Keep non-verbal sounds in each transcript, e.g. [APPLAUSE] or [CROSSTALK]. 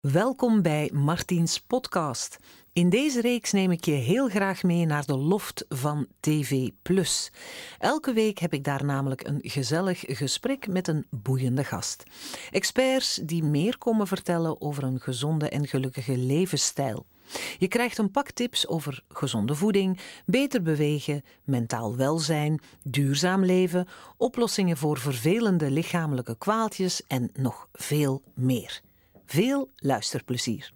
Welkom bij Martiens podcast. In deze reeks neem ik je heel graag mee naar de loft van TV+. Elke week heb ik daar namelijk een gezellig gesprek met een boeiende gast. Experts die meer komen vertellen over een gezonde en gelukkige levensstijl. Je krijgt een pak tips over gezonde voeding, beter bewegen, mentaal welzijn, duurzaam leven, oplossingen voor vervelende lichamelijke kwaaltjes en nog veel meer. Veel luisterplezier.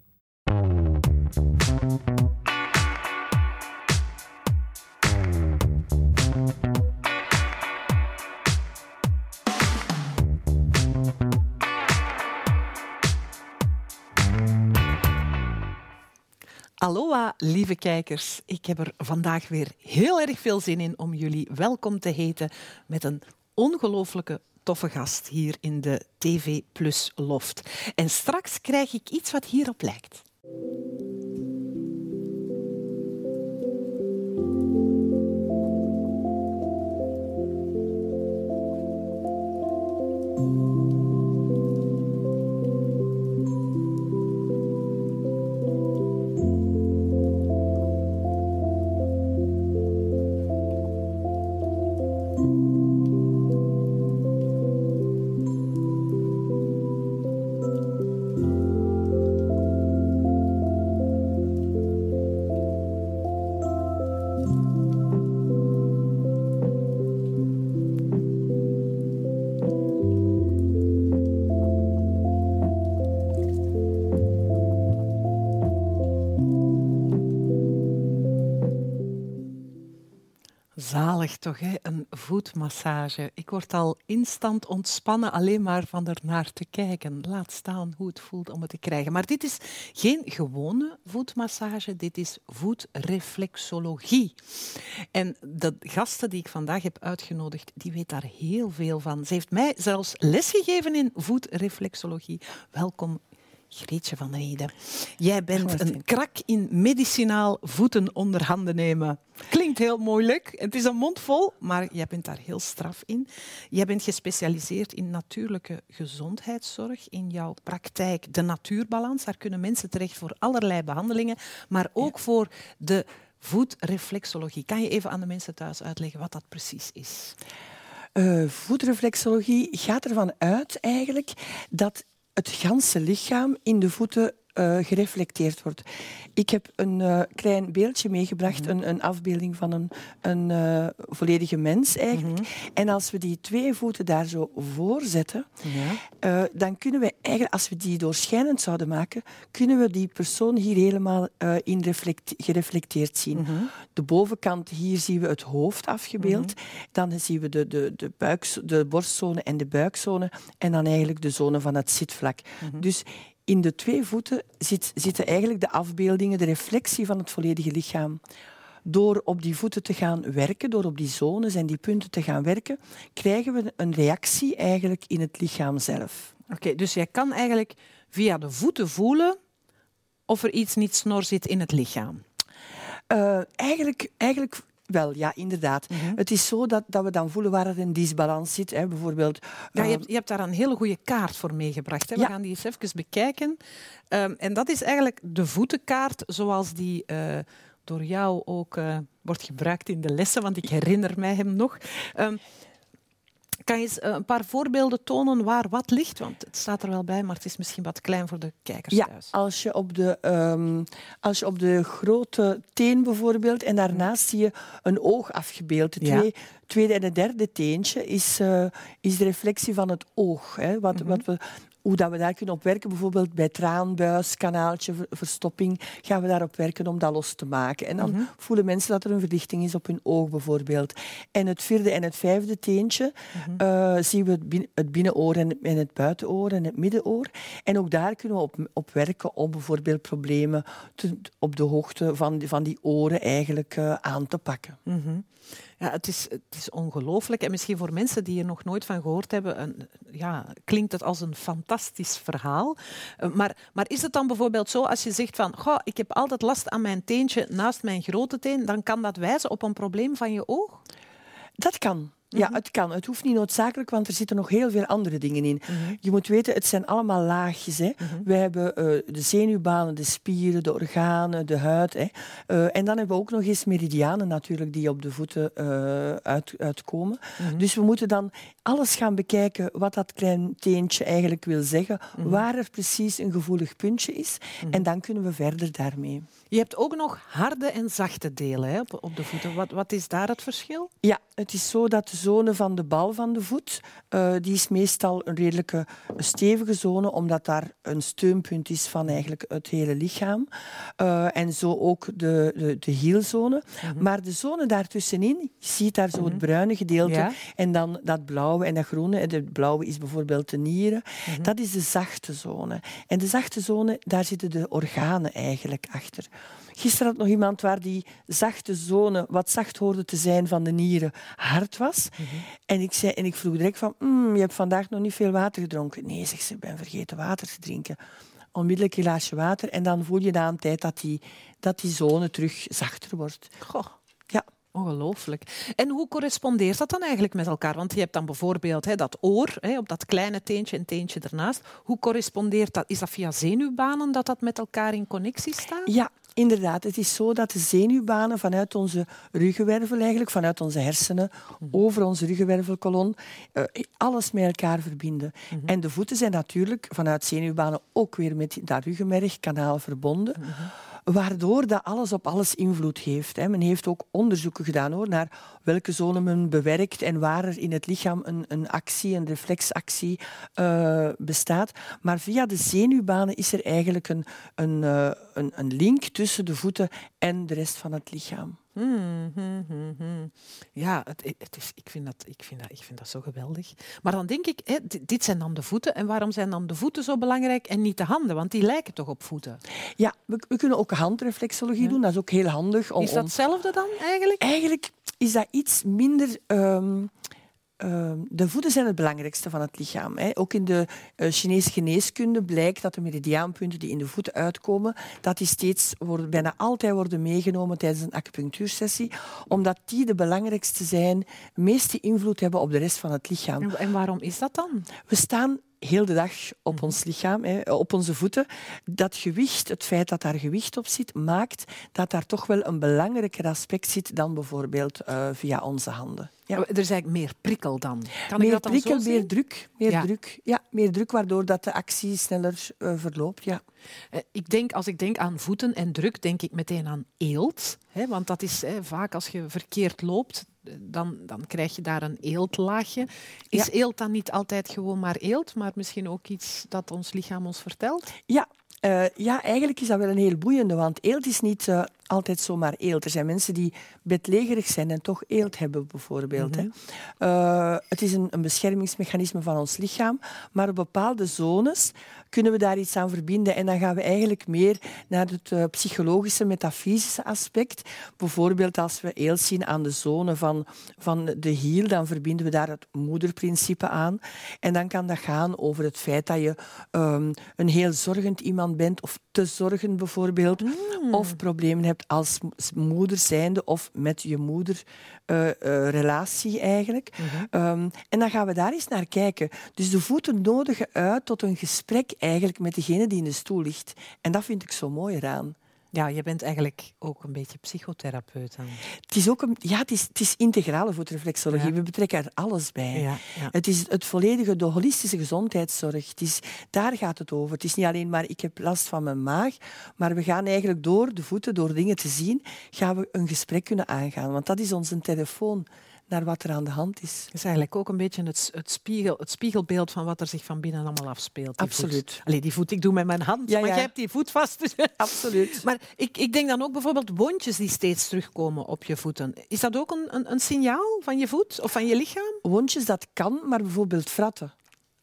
Aloha, lieve kijkers. Ik heb er vandaag weer heel erg veel zin in om jullie welkom te heten met een ongelooflijke toffe gast hier in de TV Plus Loft. En straks krijg ik iets wat hierop lijkt. Toch, hè? een voetmassage. Ik word al instant ontspannen alleen maar van er naar te kijken. Laat staan hoe het voelt om het te krijgen. Maar dit is geen gewone voetmassage, dit is voetreflexologie. En de gasten die ik vandaag heb uitgenodigd, die weet daar heel veel van. Ze heeft mij zelfs lesgegeven in voetreflexologie. Welkom, Greetje van Rieden. Jij bent een krak in medicinaal voeten onder handen nemen. Klinkt heel moeilijk. Het is een mond vol, maar jij bent daar heel straf in. Jij bent gespecialiseerd in natuurlijke gezondheidszorg. In jouw praktijk de natuurbalans. Daar kunnen mensen terecht voor allerlei behandelingen, maar ook voor de voetreflexologie. Kan je even aan de mensen thuis uitleggen wat dat precies is? Uh, voetreflexologie gaat ervan uit eigenlijk dat het ganse lichaam in de voeten uh, gereflecteerd wordt. Ik heb een uh, klein beeldje meegebracht, mm -hmm. een, een, afbeelding van een, een uh, volledige mens eigenlijk. Mm -hmm. En als we die twee voeten daar zo voor zetten, ja. dan kunnen we eigenlijk, als we die doorschijnend zouden maken, kunnen we die persoon hier helemaal in reflect, gereflecteerd zien. Mm -hmm. De bovenkant, hier zien we het hoofd afgebeeld. Dan zien we de, de, de, buik, de borstzone en de buikzone. En dan eigenlijk de zone van het zitvlak. Dus in de twee voeten zit, zitten eigenlijk de afbeeldingen, de reflectie van het volledige lichaam. Door op die voeten te gaan werken, door op die zones en die punten te gaan werken, krijgen we een reactie eigenlijk in het lichaam zelf. Oké, okay, dus jij kan eigenlijk via de voeten voelen of er iets niet snor zit in het lichaam? Uh, eigenlijk, eigenlijk wel, ja, inderdaad. Mm -hmm. Het is zo dat, dat we dan voelen waar er een disbalans zit. Hè. Bijvoorbeeld, ja, je, hebt, je hebt daar een hele goede kaart voor meegebracht. Hè. We ja. gaan die eens even bekijken. Um, en dat is eigenlijk de voetenkaart zoals die uh, door jou ook uh, wordt gebruikt in de lessen, want ik herinner mij hem nog. Um, kan je eens een paar voorbeelden tonen waar wat ligt? Want het staat er wel bij, maar het is misschien wat klein voor de kijkers ja, thuis. Als je, op de, um, als je op de grote teen bijvoorbeeld, en daarnaast zie je een oog afgebeeld. Ja. tweede en het derde teentje is, uh, is de reflectie van het oog. Hè, wat, mm -hmm. wat we hoe dat we daar kunnen op werken, bijvoorbeeld bij traanbuis, kanaaltje, verstopping, gaan we daarop werken om dat los te maken. En dan mm -hmm. voelen mensen dat er een verdichting is op hun oog bijvoorbeeld. En het vierde en het vijfde teentje mm -hmm. uh, zien we het, bin het binnenoor en, en het buitenoor en het middenoor. En ook daar kunnen we op, op werken om bijvoorbeeld problemen te, op de hoogte van die, van die oren eigenlijk uh, aan te pakken. Mm -hmm. Ja, het is, het is ongelooflijk. En misschien voor mensen die er nog nooit van gehoord hebben, een, ja, klinkt het als een fantastisch verhaal. Maar, maar is het dan bijvoorbeeld zo als je zegt van, goh, ik heb altijd last aan mijn teentje naast mijn grote teen, dan kan dat wijzen op een probleem van je oog? Dat kan. Ja, het kan. Het hoeft niet noodzakelijk, want er zitten nog heel veel andere dingen in. Mhm. Je moet weten, het zijn allemaal laagjes. Hè. We hebben eh, de zenuwbanen, de spieren, de organen, de huid. Hè. Eh, en dan hebben we ook nog eens meridianen natuurlijk die op de voeten eh, uit, uitkomen. Mhm. Dus we moeten dan alles gaan bekijken wat dat klein teentje eigenlijk wil zeggen, Mhm. waar er precies een gevoelig puntje is. En dan kunnen we verder daarmee. Je hebt ook nog harde en zachte delen hè, op, op de voeten. Wat, wat is daar het verschil? Ja, het is zo dat de zone van de bal van de voet, eh, die is meestal een redelijke stevige zone, omdat daar een steunpunt is van eigenlijk het hele lichaam. Eh, en zo ook de, de, de hielzone. Mhm. Maar de zone daartussenin, je ziet daar zo het bruine gedeelte Ja. en dan dat blauwe en dat groene. En Het blauwe is bijvoorbeeld de nieren. Mhm. Dat is de zachte zone. En de zachte zone, daar zitten de organen eigenlijk achter. Gisteren had nog iemand waar die zachte zone, wat zacht hoorde te zijn van de nieren, hard was. En, ik zei, en ik vroeg direct van, "Mm, je hebt vandaag nog niet veel water gedronken. Nee, zegt ze, ik ben vergeten water te drinken. Onmiddellijk een glaasje water en dan voel je na een tijd dat die, dat die zone terug zachter wordt. Goh, Ja. ongelooflijk. En hoe correspondeert dat dan eigenlijk met elkaar? Want je hebt dan bijvoorbeeld hè, dat oor, hè, op dat kleine teentje en teentje ernaast. Hoe correspondeert dat? Is dat via zenuwbanen dat dat met elkaar in connectie staat? Ja, inderdaad. Het is zo dat de zenuwbanen vanuit onze ruggenwervel, eigenlijk, vanuit onze hersenen, over onze ruggenwervelkolon, eh, alles met elkaar verbinden. En de voeten zijn natuurlijk vanuit zenuwbanen ook weer met dat ruggenmergkanaal verbonden. Waardoor dat alles op alles invloed heeft. Men heeft ook onderzoeken gedaan hoor, naar welke zone men bewerkt en waar er in het lichaam een, een actie, een reflexactie eh, bestaat. Maar via de zenuwbanen is er eigenlijk een, een, eh, een, een link tussen de voeten en de rest van het lichaam. Hmm, hmm, hmm, hmm. Ja, het, het is, ik, vind dat, ik, vind dat, ik vind dat zo geweldig. Maar dan denk ik, hè, dit, zijn dan de voeten. En waarom zijn dan de voeten zo belangrijk en niet de handen? Want die lijken toch op voeten? Ja, we, we kunnen ook handreflexologie doen. Dat is ook heel handig. Om, Is dat hetzelfde dan eigenlijk? Eigenlijk is dat iets minder. ehm, de voeten zijn het belangrijkste van het lichaam. Hè. Ook in de eh, Chinese geneeskunde blijkt dat de meridiaanpunten die in de voeten uitkomen, dat die steeds worden, bijna altijd worden meegenomen tijdens een acupunctuursessie, omdat die de belangrijkste zijn, meeste invloed hebben op de rest van het lichaam. En, en waarom is dat dan? We staan heel de dag op ons lichaam, hè, op onze voeten. Dat gewicht, het feit dat daar gewicht op zit, maakt dat daar toch wel een belangrijker aspect zit dan bijvoorbeeld eh, via onze handen. Ja. Er is eigenlijk meer prikkel dan. Kan ik Meer dat dan prikkel, zo meer zien? druk, meer Ja. druk. Ja, meer druk, waardoor dat de actie sneller eh, verloopt. Ja. Eh, Ik denk, als ik denk aan voeten en druk, denk ik meteen aan eelt. Hè, want dat is hè, vaak als je verkeerd loopt, dan, dan krijg je daar een eeltlaagje. Is Ja. eelt dan niet altijd gewoon maar eelt, maar misschien ook iets dat ons lichaam ons vertelt? Ja, eh, ja, eigenlijk is dat wel een heel boeiende, want eelt is niet eh, altijd zomaar eelt. Er zijn mensen die bedlegerig zijn en toch eelt hebben, bijvoorbeeld. hè. Eh, het is een, een beschermingsmechanisme van ons lichaam, maar op bepaalde zones kunnen we daar iets aan verbinden. En dan gaan we eigenlijk meer naar het eh, psychologische, metafysische aspect. Bijvoorbeeld als we eelt zien aan de zone van, van de hiel, dan verbinden we daar het moederprincipe aan. En dan kan dat gaan over het feit dat je ehm, een heel zorgend iemand bent, of te zorgen bijvoorbeeld, of problemen hebt als moeder zijnde of met je moeder eh, eh, relatie eigenlijk. Ehm, en dan gaan we daar eens naar kijken. Dus de voeten nodigen uit tot een gesprek eigenlijk met degene die in de stoel ligt. En dat vind ik zo mooi eraan. Ja, je bent eigenlijk ook een beetje psychotherapeut. Dan. Het is ook een, ja, het is, het is integrale voetreflexologie. Ja. We betrekken er alles bij. Ja, ja. Het is het volledige, de holistische gezondheidszorg. Het is, daar gaat het over. Het is niet alleen maar ik heb last van mijn maag, maar we gaan eigenlijk door de voeten, door dingen te zien, gaan we een gesprek kunnen aangaan. Want dat is onze telefoon naar wat er aan de hand is. Het is eigenlijk ook een beetje het, het, spiegel, het spiegelbeeld van wat er zich van binnen allemaal afspeelt. Absoluut. Voet. Allee, die voet, ik doe met mijn hand, Ja, maar ja. jij hebt die voet vast. [LAUGHS] Absoluut. Maar ik, ik denk dan ook bijvoorbeeld wondjes die steeds terugkomen op je voeten. Is dat ook een, een, een signaal van je voet of van je lichaam? Wondjes, dat kan, maar bijvoorbeeld fratten.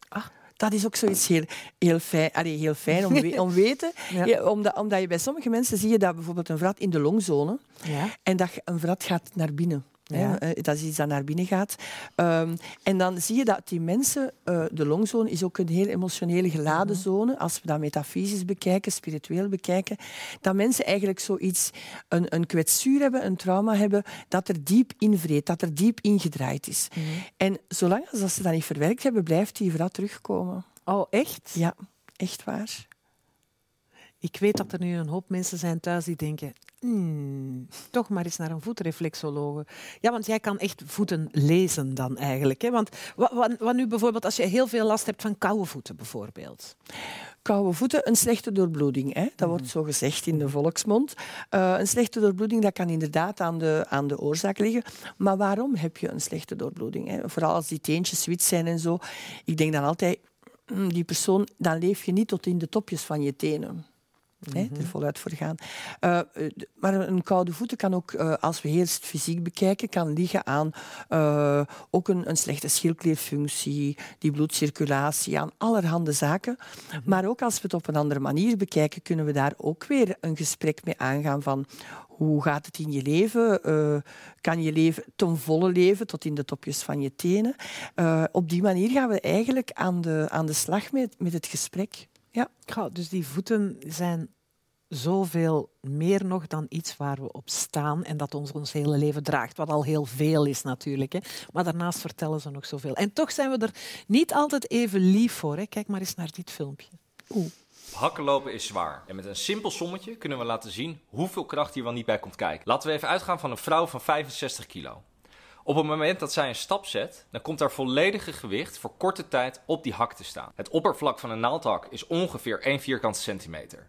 Ah. Dat is ook zoiets heel, heel fijn, allee, heel fijn om, we- om [LAUGHS] weten. Ja. Ja, omdat, omdat je bij sommige mensen zie je dat bijvoorbeeld een vrat in de longzone Ja. en dat je- een vrat gaat naar binnen. Hè? Eh, dat is iets dat naar binnen gaat. Um, en dan zie je dat die mensen, uh, de longzone is ook een heel emotionele geladen zone. Als we dat metafysisch bekijken, spiritueel bekijken, dat mensen eigenlijk zoiets, een, een kwetsuur hebben, een trauma hebben, dat er diep invreet, dat er diep ingedraaid is. Mhm. En zolang als ze dat niet verwerkt hebben, blijft die vooral terugkomen. Oh, echt? Ja, echt waar. Ik weet dat er nu een hoop mensen zijn thuis die denken, hmm, toch maar eens naar een voetreflexologe. Ja, want jij kan echt voeten lezen dan eigenlijk. Hè? Want wat, wat, nu bijvoorbeeld als je heel veel last hebt van koude voeten bijvoorbeeld? Koude voeten, een slechte doorbloeding. Hè? Dat wordt mhm. zo gezegd in de volksmond. Uh, een slechte doorbloeding dat kan inderdaad aan de, aan de oorzaak liggen. Maar waarom heb je een slechte doorbloeding? Hè? Vooral als die teentjes wit zijn en zo. Ik denk dan altijd, hmm, die persoon, dan leef je niet tot in de topjes van je tenen. Mm er voluit voor gaan. Uh, maar een koude voeten kan ook, uh, als we eerst fysiek bekijken, kan liggen aan uh, ook een, een, slechte schildklierfunctie, die bloedcirculatie, aan allerhande zaken. Mm -hmm. Maar ook als we het op een andere manier bekijken, kunnen we daar ook weer een gesprek mee aangaan van hoe gaat het in je leven? Uh, kan je leven ten volle leven tot in de topjes van je tenen? Uh, op die manier gaan we eigenlijk aan de, aan de slag met, met het gesprek. Ja. Dus die voeten zijn zoveel meer nog dan iets waar we op staan en dat ons ons hele leven draagt, wat al heel veel is natuurlijk. Hè. Maar daarnaast vertellen ze nog zoveel. En toch zijn we er niet altijd even lief voor. Hè. Kijk maar eens naar dit filmpje. Oeh. Hakkenlopen is zwaar. En met een simpel sommetje kunnen we laten zien hoeveel kracht hier wel niet bij komt kijken. Laten we even uitgaan van een vrouw van 65 kilo. Op het moment dat zij een stap zet, dan komt haar volledige gewicht voor korte tijd op die hak te staan. Het oppervlak van een naaldhak is ongeveer 1 vierkante centimeter.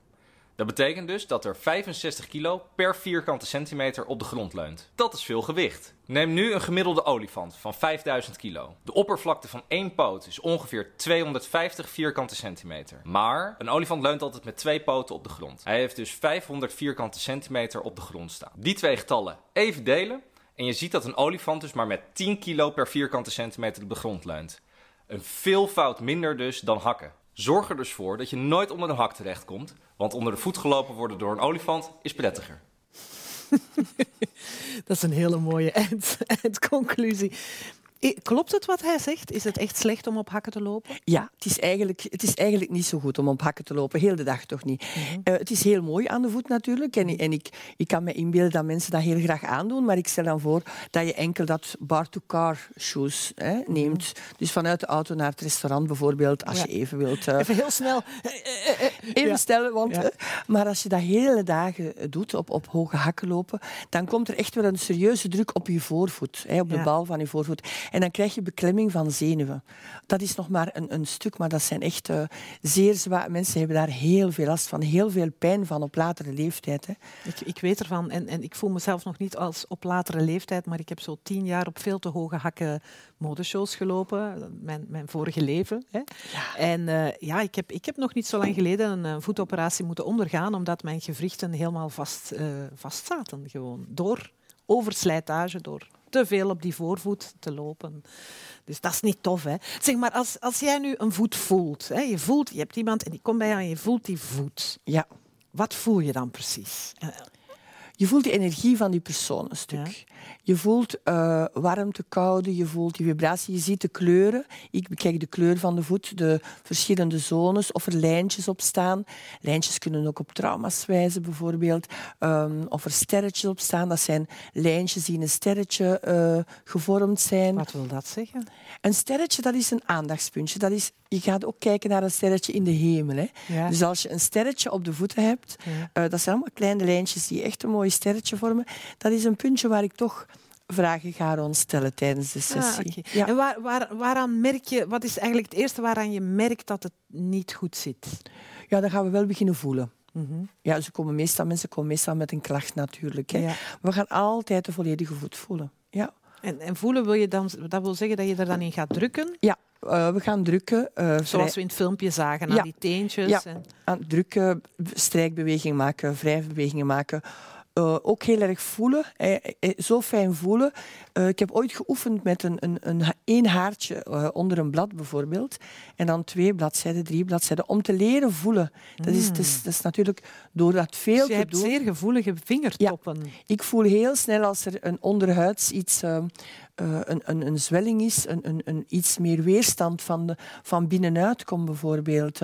Dat betekent dus dat er 65 kilo per vierkante centimeter op de grond leunt. Dat is veel gewicht. Neem nu een gemiddelde olifant van 5000 kilo. De oppervlakte van één poot is ongeveer 250 vierkante centimeter. Maar een olifant leunt altijd met twee poten op de grond. Hij heeft dus 500 vierkante centimeter op de grond staan. Die twee getallen even delen en je ziet dat een olifant dus maar met 10 kilo per vierkante centimeter de grond leunt. Een veelvoud minder dus dan hakken. Zorg er dus voor dat je nooit onder een hak terechtkomt, want onder de voet gelopen worden door een olifant is prettiger. [LAUGHS] Dat is een hele mooie [LAUGHS] eindconclusie. Klopt het wat hij zegt? Is het echt slecht om op hakken te lopen? Ja, het is eigenlijk, het is eigenlijk niet zo goed om op hakken te lopen. Heel de dag toch niet. Mhm. Eh, het is heel mooi aan de voet natuurlijk. En, en ik, ik kan me inbeelden dat mensen dat heel graag aandoen. Maar ik stel dan voor dat je enkel dat bar-to-car shoes hè, mhm. neemt. Dus vanuit de auto naar het restaurant bijvoorbeeld. Als je even wilt... Uh, even heel snel. [LAUGHS] even ja. stellen. Want, ja. maar als je dat hele dagen doet, op, op hoge hakken lopen, dan komt er echt wel een serieuze druk op je voorvoet. Hè, op de bal van je voorvoet. En dan krijg je beklemming van zenuwen. Dat is nog maar een, een stuk, maar dat zijn echt uh, zeer zwaar. Mensen hebben daar heel veel last van, heel veel pijn van op latere leeftijd. Hè. Ik, ik weet ervan, en, en ik voel mezelf nog niet als op latere leeftijd, maar ik heb zo tien jaar op veel te hoge hakken modeshows gelopen, mijn, mijn vorige leven. Hè. Ja. En uh, ja, ik heb, ik heb nog niet zo lang geleden een, een voetoperatie moeten ondergaan, omdat mijn gewrichten helemaal vast, uh, vast zaten. Gewoon door overslijtage, door te veel op die voorvoet te lopen. Dus dat is niet tof. Hè? Zeg maar, als, als jij nu een voet voelt, hè, je voelt, je hebt iemand en die komt bij jou en je voelt die voet. Ja. Wat voel je dan precies? Je voelt de energie van die persoon een stuk. Je voelt uh, warmte, koude, je voelt die vibratie, je ziet de kleuren. Ik bekijk de kleur van de voet, de verschillende zones, of er lijntjes op staan. Lijntjes kunnen ook op trauma's wijzen, bijvoorbeeld. Um, of er sterretjes op staan. Dat zijn lijntjes die in een sterretje uh, gevormd zijn. Wat wil dat zeggen? Een sterretje, dat is een aandachtspuntje. Dat is, je gaat ook kijken naar een sterretje in de hemel. Hè. Ja. Dus als je een sterretje op de voeten hebt, ja. uh, dat zijn allemaal kleine lijntjes die echt een mooi sterretje vormen. Dat is een puntje waar ik toch vragen ga rondstellen tijdens de ah, sessie. Ah, ja. En waar, waar, waaraan merk je, wat is eigenlijk het eerste waaraan je merkt dat het niet goed zit? Ja, dan gaan we wel beginnen voelen. Mm -hmm. Ja, ze komen meestal, mensen komen meestal met een klacht natuurlijk. Hè. Ja. We gaan altijd de volledige voet voelen. Ja. En, en voelen wil je dan, dat wil zeggen dat je er dan in gaat drukken? Ja, uh, we gaan drukken. Uh, Zoals we in het filmpje zagen, aan ja. die teentjes. Ja, en... aan drukken, strijkbewegingen maken, wrijfbewegingen maken Uh, ook heel erg voelen, eh, eh, zo fijn voelen. Uh, ik heb ooit geoefend met een, een, een één haartje onder een blad bijvoorbeeld. En dan twee bladzijden, drie bladzijden. Om te leren voelen. Dat, is, dat, is, dat is natuurlijk door dat veel dus je te hebt doen... zeer gevoelige vingertoppen. Ja, ik voel heel snel als er een onderhuids iets... een, een, een zwelling is, een, een, een, iets meer weerstand van, de, van binnenuit komt bijvoorbeeld.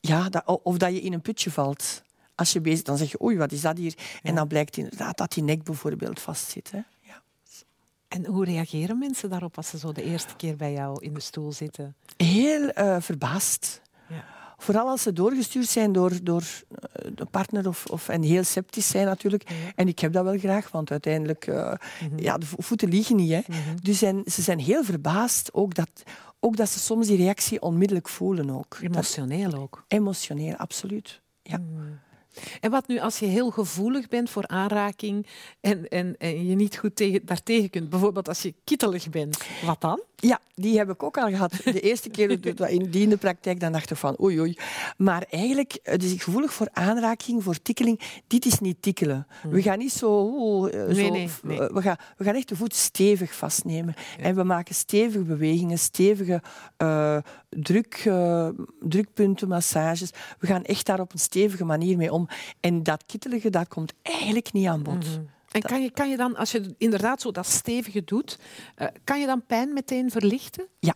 ja, dat, of dat je in een putje valt als je bezig dan zeg je, oei, wat is dat hier? En dan blijkt inderdaad dat die nek bijvoorbeeld vastzit. Hè. Ja. En hoe reageren mensen daarop als ze zo de eerste keer bij jou in de stoel zitten? Heel uh, verbaasd. Ja. Vooral als ze doorgestuurd zijn door, door eh, de partner of, of, en heel sceptisch zijn natuurlijk. En ik heb dat wel graag, want uiteindelijk, uh, mm -hmm. ja, de voeten liegen niet. Hè. Mm -hmm. Dus ze zijn heel verbaasd ook dat, ook dat ze soms die reactie onmiddellijk voelen. Ook. Emotioneel ook. Emotioneel, absoluut. Ja. Mm. En wat nu als je heel gevoelig bent voor aanraking en, en, en je niet goed tegen, daartegen kunt? Bijvoorbeeld als je kittelig bent, wat dan? Ja, die heb ik ook al gehad. De eerste keer in die in de praktijk, dan dacht ik van oei oei. Maar eigenlijk, dus gevoelig voor aanraking, voor tikkeling, dit is niet tikkelen. Hmm. We gaan niet zo... Oh, zo nee, nee, nee. We, gaan, we gaan echt de voet stevig vastnemen. Ja. En we maken stevige bewegingen, stevige uh, druk, uh, drukpunten, massages. We gaan echt daar op een stevige manier mee om. En dat kittelige, dat komt eigenlijk niet aan bod. Mm -hmm. En kan je, kan je dan, als je inderdaad zo dat stevige doet, uh, kan je dan pijn meteen verlichten? Ja,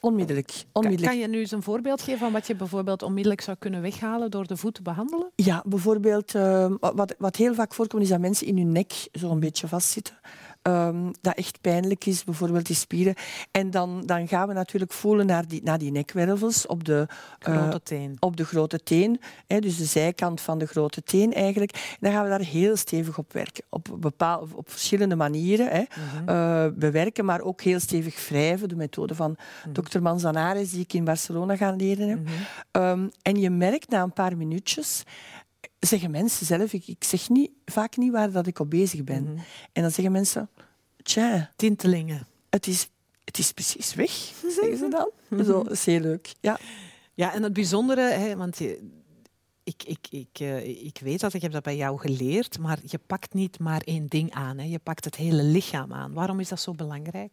onmiddellijk. onmiddellijk. Kan, je nu eens een voorbeeld geven van wat je bijvoorbeeld onmiddellijk zou kunnen weghalen door de voet te behandelen? Ja, bijvoorbeeld, uh, wat, wat heel vaak voorkomt, is dat mensen in hun nek zo'n beetje vastzitten. Um, dat echt pijnlijk is, bijvoorbeeld die spieren. En dan, dan gaan we natuurlijk voelen naar die, naar die nekwervels op de grote teen. Uh, op de grote teen hè, dus de zijkant van de grote teen eigenlijk. En dan gaan we daar heel stevig op werken. Op, bepaal, op verschillende manieren hè, mm -hmm. uh, bewerken, maar ook heel stevig wrijven. De methode van mm -hmm. dokter Manzanares, die ik in Barcelona ga leren heb. Mm -hmm. um, en je merkt na een paar minuutjes zeggen mensen zelf, ik, ik zeg niet, vaak niet waar dat ik op bezig ben. Mm -hmm. En dan zeggen mensen, tja... Tintelingen. Het is, het is precies weg, [LAUGHS] zeggen ze dan. Mm -hmm. Zo, dat is heel leuk. Ja, ja en het bijzondere, hè, want ik, ik, ik, uh, ik weet dat, ik heb dat bij jou geleerd, maar je pakt niet maar één ding aan. Hè. Je pakt het hele lichaam aan. Waarom is dat zo belangrijk?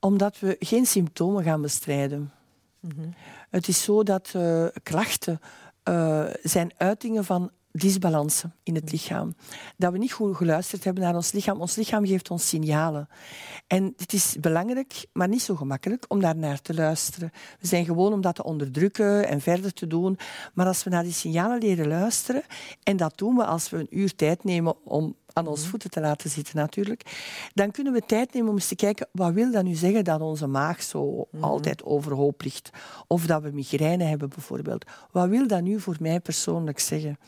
Omdat we geen symptomen gaan bestrijden. Mm -hmm. Het is zo dat uh, klachten uh, zijn uitingen van disbalansen in het lichaam. Dat we niet goed geluisterd hebben naar ons lichaam. Ons lichaam geeft ons signalen. En het is belangrijk, maar niet zo gemakkelijk, om daar naar te luisteren. We zijn gewoon om dat te onderdrukken en verder te doen. Maar als we naar die signalen leren luisteren, en dat doen we als we een uur tijd nemen om aan onze voeten te laten zitten natuurlijk, dan kunnen we tijd nemen om eens te kijken, wat wil dat nu zeggen dat onze maag zo mm -hmm. altijd overhoop ligt? Of dat we migraine hebben bijvoorbeeld. Wat wil dat nu voor mij persoonlijk zeggen?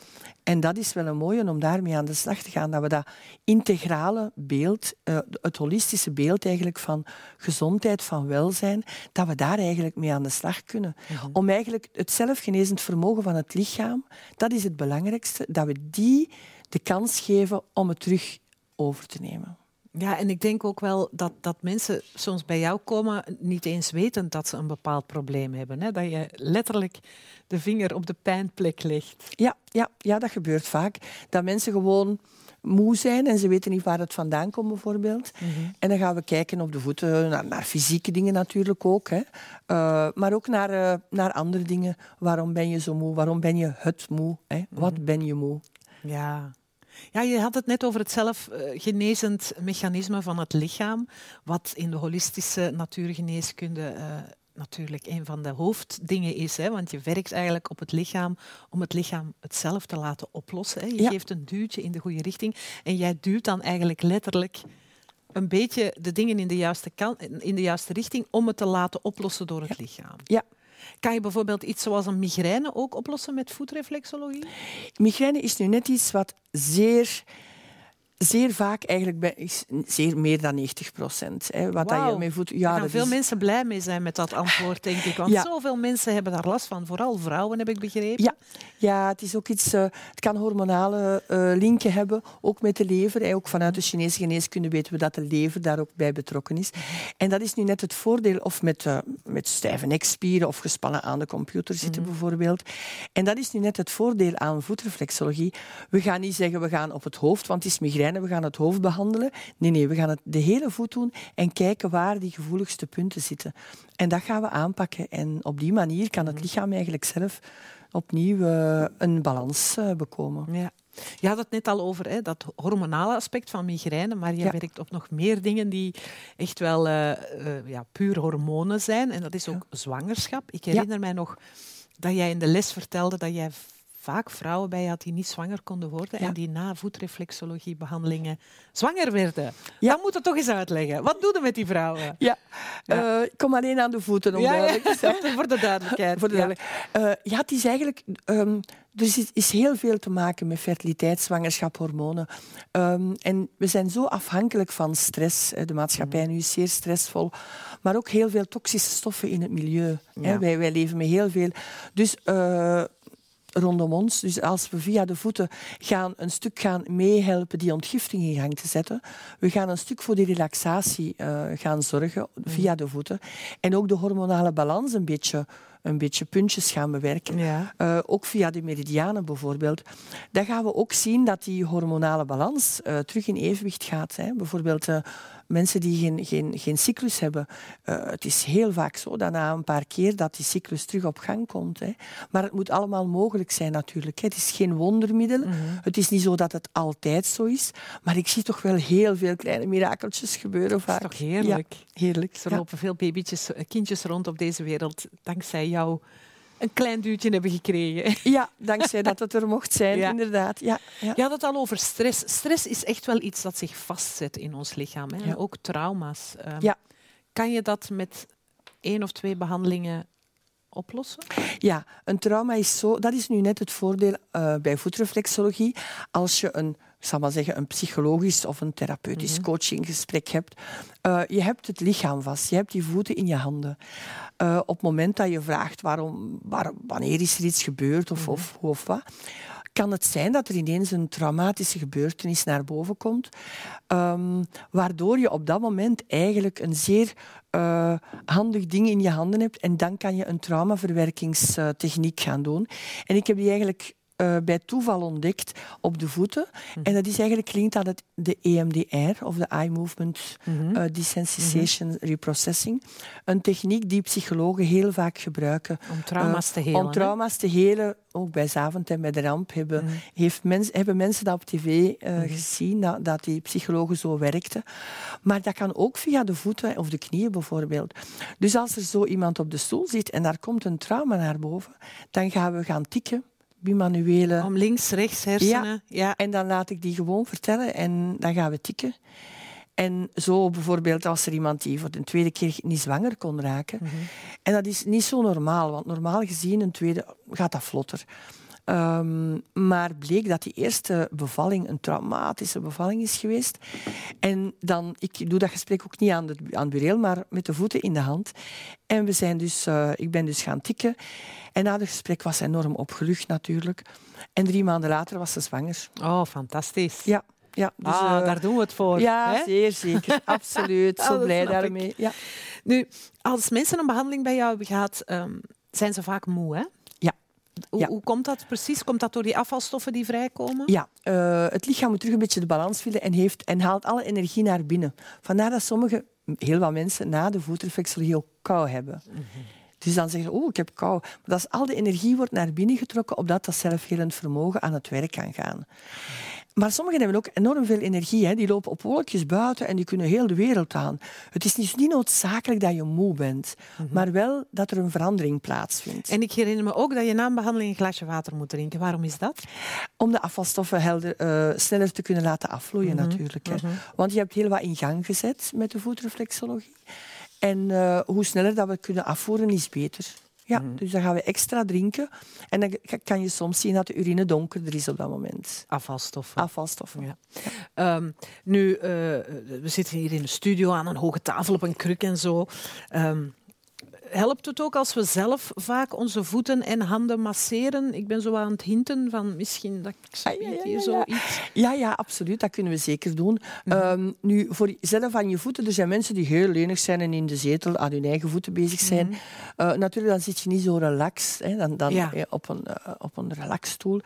En dat is wel een mooie om daarmee aan de slag te gaan, dat we dat integrale beeld, uh, het holistische beeld eigenlijk van gezondheid, van welzijn, dat we daar eigenlijk mee aan de slag kunnen. Mm -hmm. Om eigenlijk het zelfgenezend vermogen van het lichaam, dat is het belangrijkste, dat we die de kans geven om het terug over te nemen. Ja, en ik denk ook wel dat, dat mensen soms bij jou komen niet eens weten dat ze een bepaald probleem hebben. Hè? Dat je letterlijk de vinger op de pijnplek legt. Ja, ja, ja, dat gebeurt vaak. Dat mensen gewoon moe zijn en ze weten niet waar het vandaan komt bijvoorbeeld. Mm -hmm. En dan gaan we kijken op de voeten, naar, naar fysieke dingen natuurlijk ook. Hè. Uh, maar ook naar, uh, naar andere dingen. Waarom ben je zo moe? Waarom ben je het moe? Hè? Mm -hmm. Wat ben je moe? Ja. Ja, je had het net over het zelfgenezend mechanisme van het lichaam, wat in de holistische natuurgeneeskunde uh, natuurlijk een van de hoofddingen is. Hè, want je werkt eigenlijk op het lichaam om het lichaam het zelf te laten oplossen. Hè. Je ja. geeft een duwtje in de goede richting en jij duwt dan eigenlijk letterlijk een beetje de dingen in de juiste, in de juiste richting om het te laten oplossen door het ja. lichaam. Ja, kan je bijvoorbeeld iets zoals een migraine ook oplossen met voetreflexologie? Migraine is nu net iets wat zeer zeer vaak eigenlijk bij, is zeer meer dan 90 procent. Wat dat je voet, Daar ja, gaan dat veel is- mensen blij mee zijn met dat antwoord, denk ik. Want Ja. zoveel mensen hebben daar last van. Vooral vrouwen, heb ik begrepen. Ja, ja, het is ook iets. eh, het kan hormonale eh, linken hebben, ook met de lever. hè. Ook vanuit de Chinese geneeskunde weten we dat de lever daar ook bij betrokken is. En dat is nu net het voordeel, of met, eh, met stijve nekspieren of gespannen aan de computer zitten bijvoorbeeld. En dat is nu net het voordeel aan voetreflexologie. We gaan niet zeggen we gaan op het hoofd, want het is migraine, we gaan het hoofd behandelen. Nee, nee, we gaan het de hele voet doen en kijken waar die gevoeligste punten zitten. En dat gaan we aanpakken. En op die manier kan het lichaam eigenlijk zelf opnieuw eh, een balans eh, bekomen. Ja. Je had het net al over hè, dat hormonale aspect van migraine, maar je Ja. werkt op nog meer dingen die echt wel eh, ja, puur hormonen zijn. En dat is ook zwangerschap. Ik herinner mij nog dat jij in de les vertelde dat jij vaak vrouwen bij had die niet zwanger konden worden Ja. en die na voetreflexologiebehandelingen zwanger werden. Ja. Moet je toch eens uitleggen. Wat doe je met die vrouwen? Ja, Ja. Eh, ik kom alleen aan de voeten om duidelijk te zijn. [LAUGHS] Voor de duidelijkheid. Voor de Ja. duidelijk- Eh, ja, het is eigenlijk. ehm er is, is heel veel te maken met fertiliteit, zwangerschap, hormonen. Ehm, en we zijn zo afhankelijk van stress. hè. De maatschappij nu is zeer stressvol. Maar ook heel veel toxische stoffen in het milieu. Ja. Wij, wij leven met heel veel. Dus. eh, rondom ons. Dus als we via de voeten gaan een stuk gaan meehelpen die ontgifting in gang te zetten, we gaan een stuk voor die relaxatie eh, gaan zorgen via de voeten. En ook de hormonale balans een beetje, een beetje puntjes gaan bewerken. Ja. Eh, ook via de meridianen bijvoorbeeld. Dan gaan we ook zien dat die hormonale balans eh, terug in evenwicht gaat. Hè. Bijvoorbeeld eh, mensen die geen, geen, geen cyclus hebben. het is heel vaak zo dat na een paar keer dat die cyclus terug op gang komt. Hè. Maar het moet allemaal mogelijk zijn natuurlijk. Hè. Het is geen wondermiddel. Mhm. Het is niet zo dat het altijd zo is. Maar ik zie toch wel heel veel kleine mirakeltjes gebeuren vaak. toch heerlijk? Ja, heerlijk. Er ja. lopen veel babytjes, kindjes rond op deze wereld dankzij jou een klein duwtje hebben gekregen. [LAUGHS] Ja, dankzij dat het er mocht zijn, Ja. inderdaad. Ja, ja. Je had het al over stress. Stress is echt wel iets dat zich vastzet in ons lichaam. Hè? Ja. Ook trauma's. Ehm, Ja. Kan je dat met één of twee behandelingen oplossen? Ja, een trauma is zo. Dat is nu net het voordeel eh, bij voetreflexologie. Als je een, ik zal maar zeggen, een psychologisch of een therapeutisch coachinggesprek hebt. eh, je hebt het lichaam vast. Je hebt die voeten in je handen. Eh, op het moment dat je vraagt waarom, waar, wanneer is er iets gebeurd of, of hoe of wat. Kan het zijn dat er ineens een traumatische gebeurtenis naar boven komt, ehm, waardoor je op dat moment eigenlijk een zeer eh, handig ding in je handen hebt en dan kan je een traumaverwerkingstechniek gaan doen. En ik heb die eigenlijk eh, bij toeval ontdekt op de voeten. En dat is eigenlijk klinkt aan het, de EMDR, of de Eye Movement eh, Desensitization Reprocessing. Een techniek die psychologen heel vaak gebruiken. Om trauma's eh, te helen, Om trauma's te helen. Ook bij Zavent en bij de ramp hebben, heeft mens, hebben mensen dat op tv eh, gezien, dat, dat die psychologen zo werkten. Maar dat kan ook via de voeten of de knieën bijvoorbeeld. Dus als er zo iemand op de stoel zit en daar komt een trauma naar boven, dan gaan we gaan tikken, bimanuele... Om links, rechts, hersenen. Ja. En dan laat ik die gewoon vertellen en dan gaan we tikken. En zo bijvoorbeeld als er iemand die voor de tweede keer niet zwanger kon raken. En dat is niet zo normaal, want normaal gezien een tweede gaat dat vlotter. Ehm, maar bleek dat die eerste bevalling een traumatische bevalling is geweest. En dan, ik doe dat gesprek ook niet aan, de, aan het bureel, maar met de voeten in de hand. En we zijn dus, eh, ik ben dus gaan tikken. En na het gesprek was ze enorm opgelucht natuurlijk. En drie maanden later was ze zwanger. Oh, fantastisch. Ja, ja. Dus, ah, eh, daar doen we het voor. ja, hè? zeer zeker. [LAUGHS] Absoluut. Ah, Zo dat blij daarmee. Ja. Nu, als mensen een behandeling bij jou hebben gehad, ehm, zijn ze vaak moe, hè? Hoe, Ja. hoe komt dat precies? Komt dat door die afvalstoffen die vrijkomen? Ja, eh, het lichaam moet terug een beetje de balans vinden en, heeft, en haalt alle energie naar binnen. Vandaar dat sommige, heel wat mensen, na de voetreflexologie ook kou hebben. Dus dan zeggen ze, oh, ik heb kou. Maar dat is al de energie wordt naar binnen getrokken, opdat dat zelfhelend vermogen aan het werk kan gaan. Maar sommigen hebben ook enorm veel energie. Hè. Die lopen op wolkjes buiten en die kunnen heel de wereld aan. Het is dus niet noodzakelijk dat je moe bent, maar wel dat er een verandering plaatsvindt. En ik herinner me ook dat je na een behandeling een glaasje water moet drinken. Waarom is dat? Om de afvalstoffen helder, eh, sneller te kunnen laten afvloeien natuurlijk. Hè. Want je hebt heel wat in gang gezet met de voetreflexologie. En eh, hoe sneller dat we kunnen afvoeren, is beter. Ja, dus dan gaan we extra drinken. En dan kan je soms zien dat de urine donkerder is op dat moment. Afvalstoffen. Afvalstoffen. Ja. Ehm, nu, eh, we zitten hier in de studio aan een hoge tafel op een kruk en zo. Ehm, helpt het ook als we zelf vaak onze voeten en handen masseren? Ik ben zo aan het hinten van misschien dat ik Ah, ja, ja, hier ja, zo ja. Ja, ja, absoluut. Dat kunnen we zeker doen. Ehm, nu, voor zelf aan je voeten, er zijn mensen die heel lenig zijn en in de zetel aan hun eigen voeten bezig zijn. Eh, natuurlijk, dan zit je niet zo relaxed hè, dan, dan eh, op, een, eh, op een relaxstoel.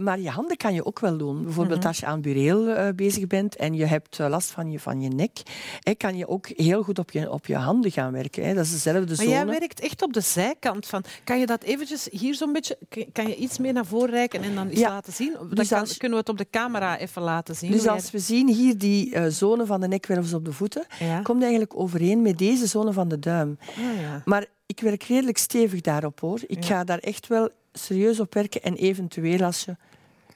Maar je handen kan je ook wel doen. Bijvoorbeeld als je aan bureel bezig bent en je hebt last van je, van je nek, hè, kan je ook heel goed op je, op je handen gaan werken. Hè. Dat is dezelfde Maar zone. Jij werkt echt op de zijkant van. Kan je dat eventjes hier zo'n beetje. Kan je iets meer naar voren reiken en dan Ja. laten zien? Dan Dus kan- kunnen we het op de camera even laten zien. Dus als we zien hier die eh, zone van de nekwervels op de voeten, Ja. komt eigenlijk overeen met deze zone van de duim. Ah, ja. Maar ik werk redelijk stevig daarop hoor. Ik ga daar echt wel serieus op werken en eventueel als je,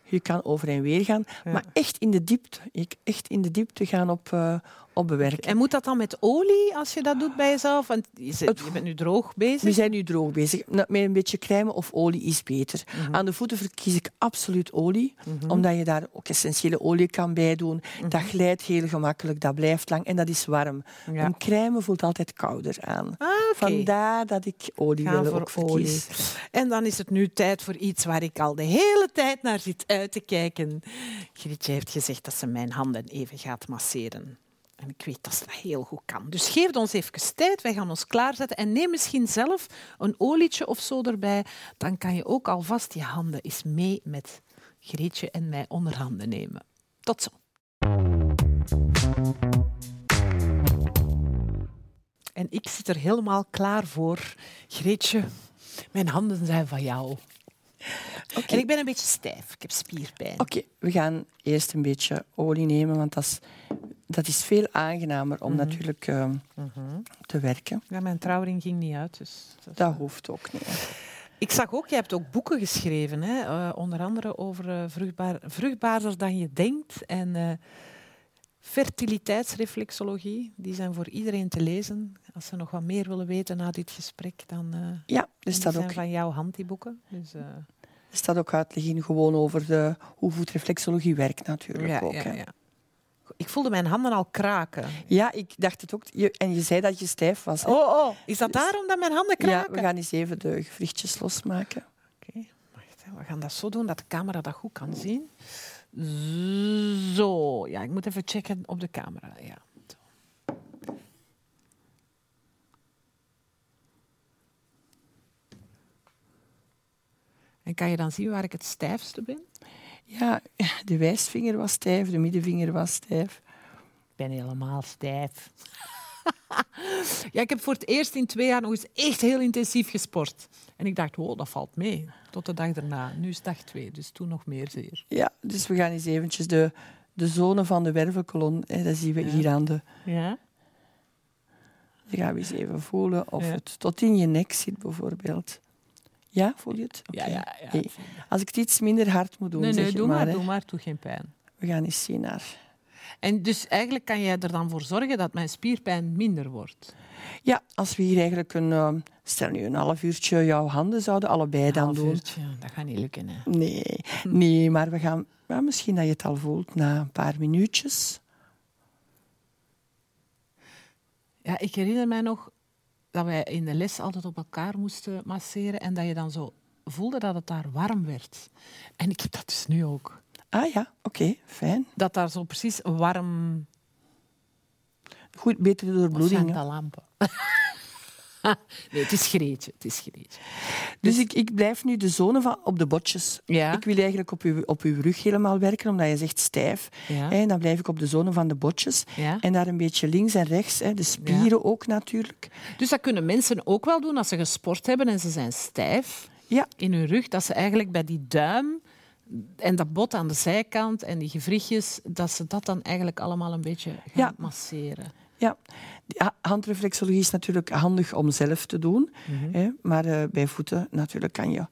je kan over en weer gaan, Ja. maar echt in de diepte, ik echt in de diepte gaan op, eh, En moet dat dan met olie als je dat doet bij jezelf? Want je, zit- je bent nu droog bezig. We zijn nu droog bezig. Nou, Met een beetje crème of olie is beter. Mhm. Aan de voeten verkies ik absoluut olie, omdat je daar ook essentiële olie kan bij doen. Dat glijdt heel gemakkelijk, dat blijft lang en dat is warm. Mhm. Ja. Een crème voelt altijd kouder aan. Ah. Vandaar dat ik olie Gaan wil voor ook olie. En dan is het nu tijd voor iets waar ik al de hele tijd naar zit uit te kijken. Grietje heeft gezegd dat ze mijn handen even gaat masseren. En ik weet dat ze dat heel goed kan. Dus geef ons even tijd, wij gaan ons klaarzetten. En neem misschien zelf een olietje of zo erbij. Dan kan je ook alvast je handen eens mee met Grietje en mij onder handen nemen. Tot zo. En ik zit er helemaal klaar voor. Greetje, mijn handen zijn van jou. En ik ben een beetje stijf. Ik heb spierpijn. Oké, we gaan eerst een beetje olie nemen, want dat is, dat is veel aangenamer om natuurlijk eh, te werken. Ja, mijn trouwring ging niet uit. Dus dat Dat hoeft ook niet. Ik zag ook, je hebt ook boeken geschreven. Hè? eh, onder andere over eh, vruchtbaar, vruchtbaarder dan je denkt. En eh, fertiliteitsreflexologie. Die zijn voor iedereen te lezen. Als ze nog wat meer willen weten na dit gesprek, dan Ja, die staat zijn ook, van jouw hand, die boeken. Dus, er staat ook uitleg in gewoon over de, hoe voetreflexologie werkt natuurlijk ja, ook. ja, hè. ja. Ik voelde mijn handen al kraken. Ja, ik dacht het ook. Je- En je zei dat je stijf was. hè? Oh, oh. Is dat daarom dat mijn handen ja, kraken? we gaan eens even de gewrichtjes losmaken. Oké, wacht, hè. we gaan dat zo doen dat de camera dat goed kan zien. Zo, ja, ik moet even checken op de camera. Ja. En kan je dan zien waar ik het stijfste ben? Ja, [LAUGHS] de wijsvinger was stijf, de middenvinger was stijf. Ik ben helemaal stijf. [LAUGHS] ja, ik heb voor het eerst in twee jaar nog eens echt heel intensief gesport. En ik dacht, wow, dat valt mee. Tot de dag daarna. Nu is dag twee, dus toen nog meer zeer. Ja, dus we gaan eens eventjes de, de zone van de wervelkolon, hè, dat zien we Ja. hier aan de... Ja? Dan gaan we eens even voelen of Ja. het tot in je nek zit, bijvoorbeeld. Ja, voel je het? Ja, ja, ja. Hey, Als ik het iets minder hard moet doen, nee, nee, doe maar, doe maar, doe geen pijn. We gaan eens zien naar... En dus eigenlijk kan jij er dan voor zorgen dat mijn spierpijn minder wordt. Ja, als we hier eigenlijk een... eh, stel nu een half uurtje jouw handen zouden allebei dan Half doen. uurtje, dat gaat niet lukken. Hè. Nee, nee, maar we gaan... ja, misschien dat je het al voelt na een paar minuutjes. Ja, ik herinner mij nog dat wij in de les altijd op elkaar moesten masseren en dat je dan zo voelde dat het daar warm werd. En ik heb dat dus nu ook. Ah ja, oké, fijn. Dat daar zo precies warm... Goed, betere doorbloeding. dat lampen? [LAUGHS] nee, het is Greetje. Het is Greetje. Dus ik, ik blijf nu de zone van op de botjes. Ja. Ik wil eigenlijk op uw, op uw rug helemaal werken, omdat je zegt stijf. Ja. En dan blijf ik op de zone van de botjes. Ja. En daar een beetje links en rechts, hè, de spieren ook natuurlijk. Dus dat kunnen mensen ook wel doen als ze gesport hebben en ze zijn stijf Ja, in hun rug. Dat ze eigenlijk bij die duim en dat bot aan de zijkant en die gewrichtjes, dat ze dat dan eigenlijk allemaal een beetje gaan masseren. Ja. Handreflexologie is natuurlijk handig om zelf te doen. Mhm. Hè, maar eh, bij voeten natuurlijk kan je...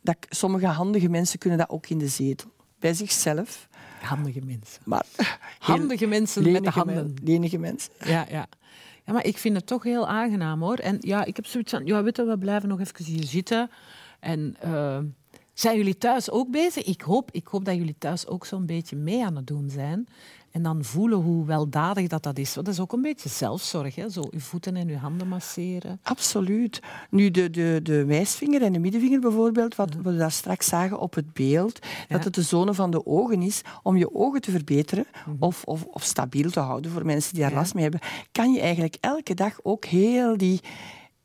Dat, sommige handige mensen kunnen dat ook in de zetel. Bij zichzelf. Handige mensen. Maar [LAUGHS] Handige mensen met de handen. lenige mensen. Ja, ja. Ja, maar ik vind het toch heel aangenaam hoor. En ja, ik heb zoiets van, ja, weet je, we blijven nog even hier zitten. En uh, zijn jullie thuis ook bezig? Ik hoop, ik hoop dat jullie thuis ook zo'n beetje mee aan het doen zijn. En dan voelen hoe weldadig dat, dat is. Want dat is ook een beetje zelfzorg, hè? zo uw voeten en uw handen masseren. Absoluut. Nu, de, de, de wijsvinger en de middenvinger bijvoorbeeld, wat we daar straks zagen op het beeld, dat het de zone van de ogen is om je ogen te verbeteren mhm. of, of, of, stabiel te houden voor mensen die daar last mee hebben, kan je eigenlijk elke dag ook heel die,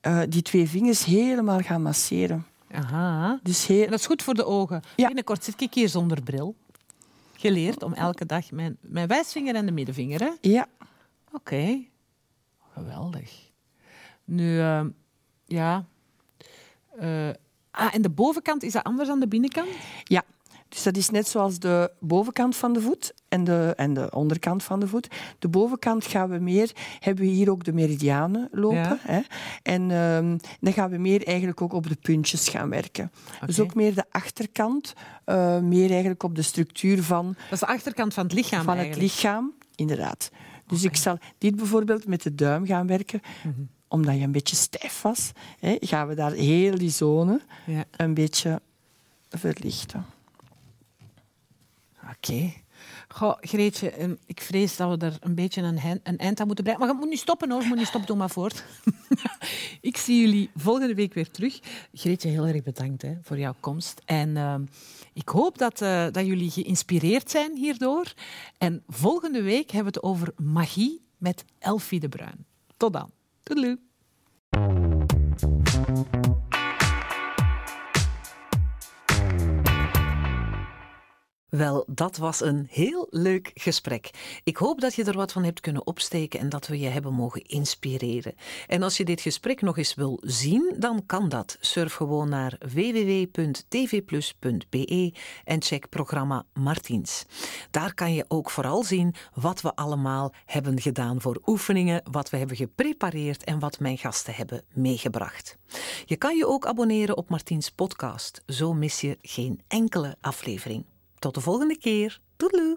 uh, die twee vingers helemaal gaan masseren. Aha. Dus heel... En dat is goed voor de ogen. Ja. Binnenkort zit ik hier zonder bril geleerd om elke dag mijn, mijn wijsvinger en de middenvinger. Hè? Ja. Oké. Geweldig. Nu, uh, ja. Uh, ah, en de bovenkant, is dat anders dan de binnenkant? Ja. Dus dat is net zoals de bovenkant van de voet en de, en de onderkant van de voet. De bovenkant gaan we meer, hebben we hier ook de meridianen lopen. Hè? En um, dan gaan we meer eigenlijk ook op de puntjes gaan werken. Dus ook meer de achterkant, uh, meer eigenlijk op de structuur van... Dat is de achterkant van het lichaam Van het lichaam, inderdaad. Dus ik zal dit bijvoorbeeld met de duim gaan werken. Mm Omdat je een beetje stijf was, hè, gaan we daar heel die zone ja. een beetje verlichten. Oké. Greetje, ehm, ik vrees dat we er een beetje een, een eind aan moeten breien. Maar je moet niet stoppen hoor, je moet niet stoppen, doe maar voort. [LAUGHS] ik zie jullie volgende week weer terug. Greetje, heel erg bedankt hè, voor jouw komst. En uh, ik hoop dat, uh, dat jullie geïnspireerd zijn hierdoor. En volgende week hebben we het over magie met Elfie de Bruin. Tot dan. Doei. Wel, dat was een heel leuk gesprek. Ik hoop dat je er wat van hebt kunnen opsteken en dat we je hebben mogen inspireren. En als je dit gesprek nog eens wil zien, dan kan dat. Surf gewoon naar www.tvplus.be en check programma Martiens. Daar kan je ook vooral zien wat we allemaal hebben gedaan voor oefeningen, wat we hebben geprepareerd en wat mijn gasten hebben meegebracht. Je kan je ook abonneren op Martiens podcast. Zo mis je geen enkele aflevering. Tot de volgende keer. Doei!